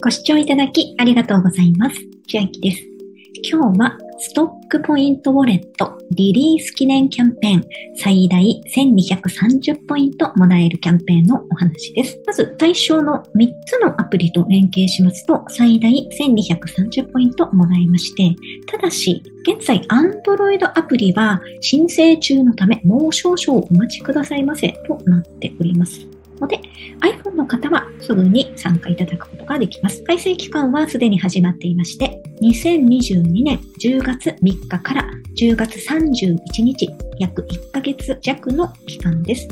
ご視聴いただきありがとうございます。千秋です。今日はストックポイントウォレットリリース記念キャンペーン最大1230ポイントもらえるキャンペーンのお話です。まず対象の3つのアプリと連携しますと最大1230ポイントもらえまして、ただし現在 Android アプリは申請中のためもう少々お待ちくださいませとなっております。ので、iPhone の方はすぐに参加いただくことができます。改正期間はすでに始まっていまして、2022年10月3日から10月31日、約1ヶ月弱の期間です。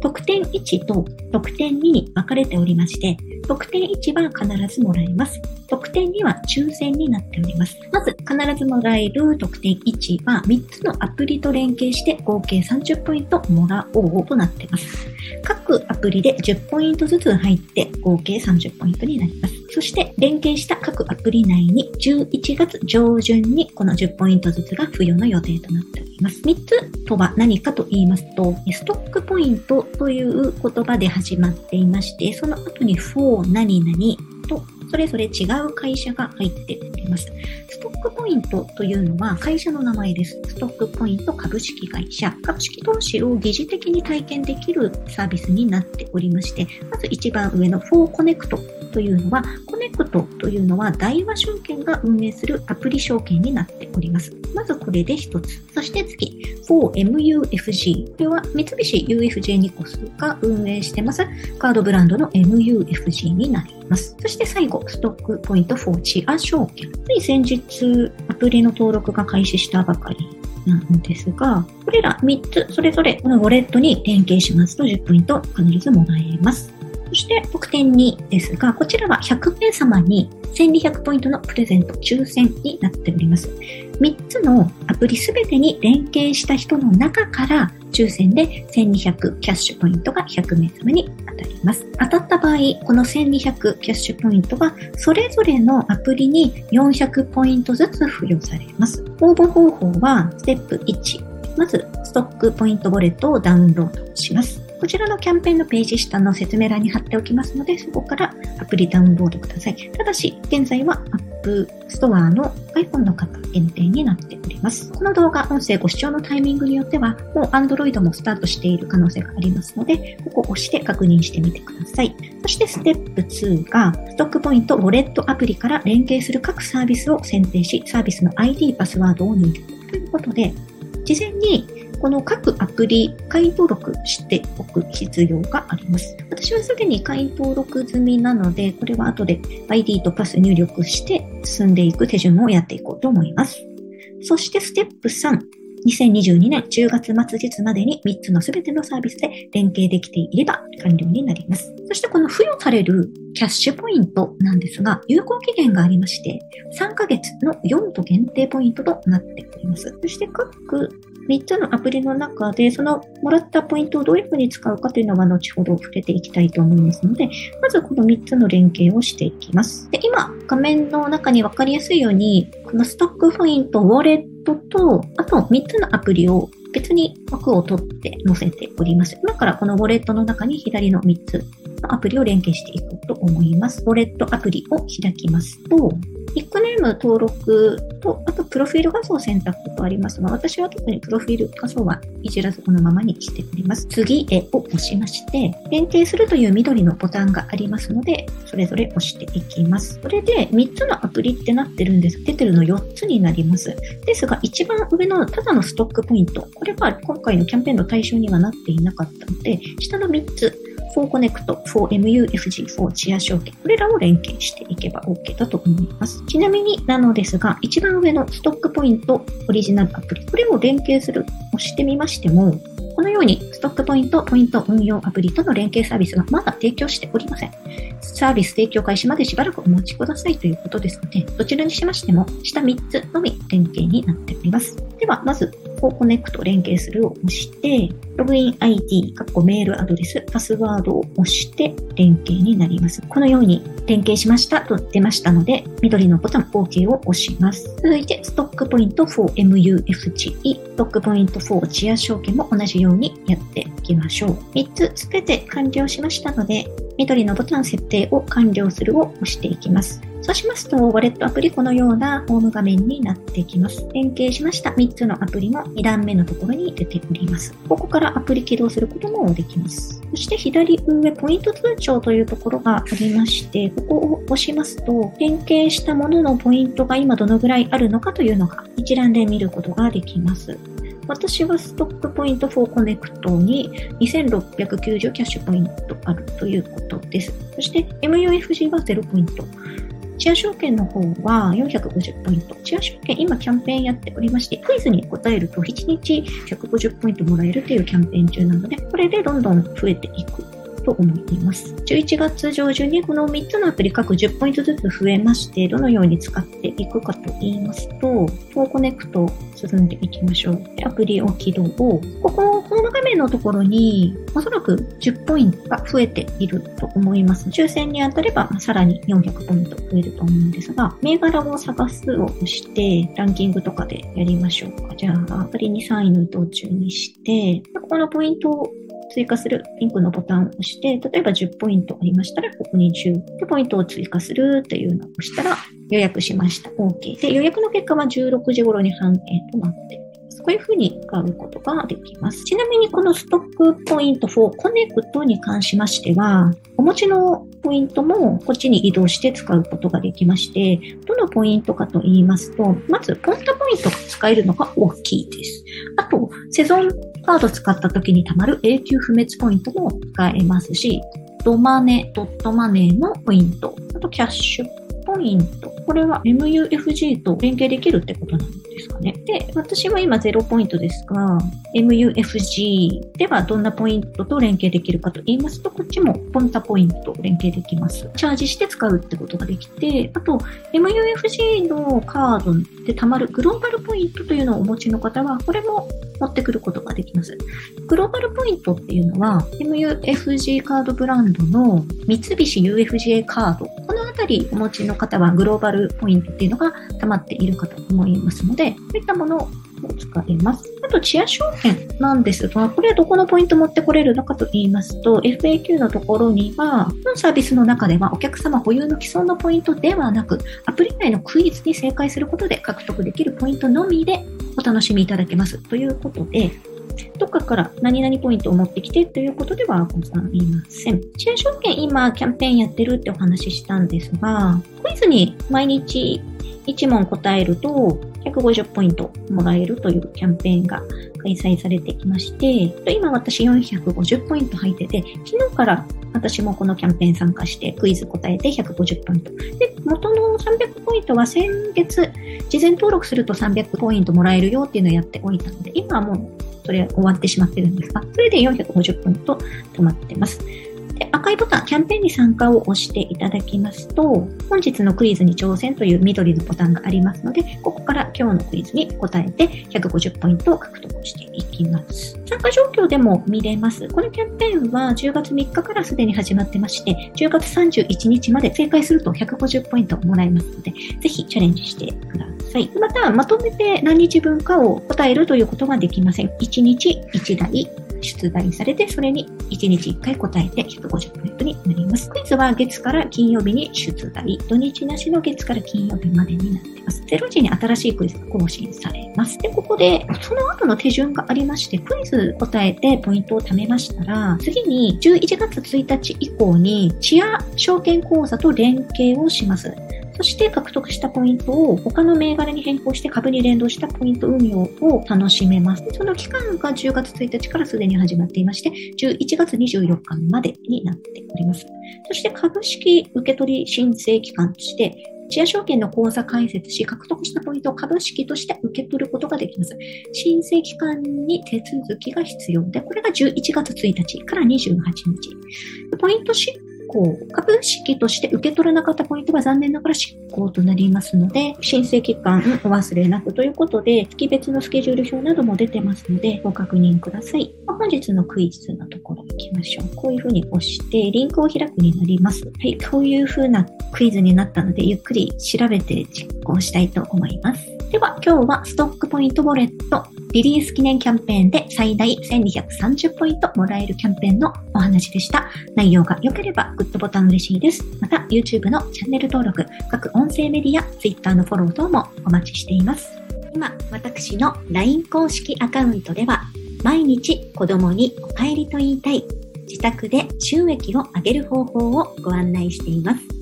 特典1と特典2に分かれておりまして、特典1は必ずもらえます。特典2は抽選になっております。まず、必ずもらえる特典1は3つのアプリと連携して合計30ポイントもらおうとなっています。各アプリで10ポイントずつ入って合計30ポイントになります。そして連携した各アプリ内に11月上旬にこの10ポイントずつが付与の予定となっております。3つとは何かと言いますと、ストックポイントという言葉で始まっていまして、その後に4何々とそれぞれ違う会社が入っております。ストックポイントというのは会社の名前です。ストックポイント株式会社。株式投資を疑似的に体験できるサービスになっておりまして、まず一番上の4コネクトというのは、コトというのは大和証券が運営するアプリ証券になっております。まずこれで一つ。そして次、4MUFG。これは三菱 UFJ ニコスが運営してますカードブランドの MUFG になります。そして最後、ストックポイント4チア証券。つい先日、アプリの登録が開始したばかりなんですが、これら3つそれぞれこのウォレットに連携しますと10ポイント必ずもらえます。そして特典2ですが、こちらは100名様に1200ポイントのプレゼント抽選になっております。3つのアプリすべてに連携した人の中から抽選で1200キャッシュポイントが100名様に当たります。当たった場合、この1200キャッシュポイントはそれぞれのアプリに400ポイントずつ付与されます。応募方法はステップ1。まず、ストックポイントウォレットをダウンロードします。こちらのキャンペーンのページ下の説明欄に貼っておきますので、そこからアプリダウンロードください。ただし、現在は App Store の iPhone の方限定になっております。この動画、音声ご視聴のタイミングによっては、もう Android もスタートしている可能性がありますので、ここを押して確認してみてください。そしてステップ2が、ストックポイントウォレットアプリから連携する各サービスを選定し、サービスの ID、パスワードを入力ということで、事前にこの各アプリ会員登録しておく必要があります。私はすでに会員登録済みなので、これは後で ID とパス入力して進んでいく手順をやっていこうと思います。そしてステップ3。2022年10月末日までに3つのすべてのサービスで連携できていれば完了になります。そしてこの付与されるキャッシュポイントなんですが、有効期限がありまして、3ヶ月の4度限定ポイントとなっております。そして各3つのアプリの中で、そのもらったポイントをどういうふうに使うかというのは後ほど触れていきたいと思いますので、まずこの3つの連携をしていきます。で今、画面の中にわかりやすいように、このストックポイント、ウォレットと、あと3つのアプリを別に枠を取って載せております。今からこのウォレットの中に左の3つのアプリを連携していこうと思います。ウォレットアプリを開きますと、ニックネーム登録と、あとプロフィール画像選択とありますが、私は特にプロフィール画像はいじらずこのままにしております。次へを押しまして、連携するという緑のボタンがありますので、それぞれ押していきます。これで3つのアプリってなってるんです。出てるの4つになります。ですが、一番上のただのストックポイント、これは今回のキャンペーンの対象にはなっていなかったので、下の3つ、4コネクト、4MUFG、4チア証券、これらを連携していけば OK だと思います。ちなみになのですが、一番上のストックポイントオリジナルアプリ、これを連携する、押してみましても、このようにストックポイント、ポイント運用アプリとの連携サービスがまだ提供しておりません。サービス提供開始までしばらくお待ちくださいということですので、どちらにしましても下3つのみ連携になっております。では、まずこうコネクト連携するを押して、ログイン ID、かっこメールアドレス、パスワードを押して連携になります。このように連携しましたと出ましたので、緑のボタン OK を押します。続いて、ストックポイント 4MUFG、ストックポイント4チア証券も同じようにやっていきましょう。3つすべて完了しましたので、緑のボタン設定を完了するを押していきます。そうしますと、ウォレットアプリこのようなホーム画面になってきます。連携しました3つのアプリも2段目のところに出ております。ここからアプリ起動することもできます。そして左上、ポイント通帳というところがありまして、ここを押しますと、連携したもののポイントが今どのぐらいあるのかというのが一覧で見ることができます。私はストックポイント for CONNECT に2690キャッシュポイントあるということです。そして MUFG は0ポイント。チア証券の方は450ポイント。チア証券今キャンペーンやっておりまして、クイズに答えると1日150ポイントもらえるというキャンペーン中なので、これでどんどん増えていくと思います。11月上旬にこの3つのアプリ各10ポイントずつ増えまして、どのように使っていくかと言いますと、 for CONNECT 進んでいきましょう。アプリを起動を、ここホーム画面のところに、おそらく10ポイントが増えていると思います。抽選に当たれば、さらに400ポイント増えると思うんですが、銘柄を探すを押して、ランキングとかでやりましょうか。じゃあ、アプリに3位の移動中にして、ここのポイントを追加するピンクのボタンを押して、例えば10ポイントありましたら、ここに10でポイントを追加するというのを押したら、予約しました。OK。で、予約の結果は16時頃に反映となっています。こういうふうに使うことができます。ちなみにこのストックポイント4コネクトに関しましては、お持ちのポイントもこっちに移動して使うことができまして、どのポイントかと言いますと、まずポンタポイントが使えるのが大きいです。あと、セゾンカード使った時に貯まる永久不滅ポイントも使えますし、ドマネ、ドットマネーのポイント、あとキャッシュポイント。これは MUFG と連携できるってことなんですですかね。で、私は今0ポイントですが、MUFG ではどんなポイントと連携できるかと言いますと、こっちもポンタポイント連携できます。チャージして使うってことができて、あと MUFG のカードで貯まるグローバルポイントというのをお持ちの方は、これも持ってくることができます。グローバルポイントっていうのは、MUFG カードブランドの三菱 UFJ カード。あたりお持ちの方はグローバルポイントっていうのが溜まっているかと思いますので、そういったものを使えます。あと、チア証券なんですが、これはどこのポイント持ってこれるのかと言いますと、FAQ のところには、本サービスの中ではお客様保有の既存のポイントではなく、アプリ内のクイズに正解することで獲得できるポイントのみでお楽しみいただけますということで、どっかから何々ポイントを持ってきてということではございません。支援証券今キャンペーンやってるってお話ししたんですが、クイズに毎日1問答えると150ポイントもらえるというキャンペーンが開催されてきまして、今私450ポイント入ってて、昨日から私もこのキャンペーン参加してクイズ答えて150ポイント。で、元の300ポイントは先月、事前登録すると300ポイントもらえるよっていうのをやっておいたので、今はもうそれ終わってしまってるんですが、それで450分と止まってます。赤いボタン、キャンペーンに参加を押していただきますと、本日のクイズに挑戦という緑のボタンがありますので、ここから今日のクイズに答えて150ポイントを獲得していきます。参加状況でも見れます。このキャンペーンは10月3日からすでに始まってまして、10月31日まで正解すると150ポイントもらえますので、ぜひチャレンジしてください。また、まとめて何日分かを答えるということはできません。1日1台出題されて、それに1日1回答えて150ポイントになります。クイズは月から金曜日に出題、土日なしの月から金曜日までになっています。0時に新しいクイズが更新されます。で、ここで、その後の手順がありまして、クイズ答えてポイントを貯めましたら、次に11月1日以降に、チア証券口座と連携をします。そして獲得したポイントを他の銘柄に変更して株に連動したポイント運用を楽しめます。その期間が10月1日からすでに始まっていまして、11月24日までになっております。そして株式受取申請期間として、シェア証券の口座開設し、獲得したポイントを株式として受け取ることができます。申請期間に手続きが必要で、これが11月1日から28日。ポイント行、株式として受け取らなかったポイントは残念ながら執行となりますので、申請期間お忘れなくということで、月別のスケジュール表なども出てますので、ご確認ください。本日のクイズのところ行きましょう。こういうふうに押して、リンクを開くになります。はい、こういうふうなクイズになったので、ゆっくり調べて実行したいと思います。では、今日はストックポイントウォレットリリース記念キャンペーンで最大1230ポイントもらえるキャンペーンのお話でした。内容が良ければグッドボタン嬉しいです。また YouTube のチャンネル登録、各音声メディア、Twitter のフォロー等もお待ちしています。今、私の LINE 公式アカウントでは、毎日子供にお帰りと言いたい、自宅で収益を上げる方法をご案内しています。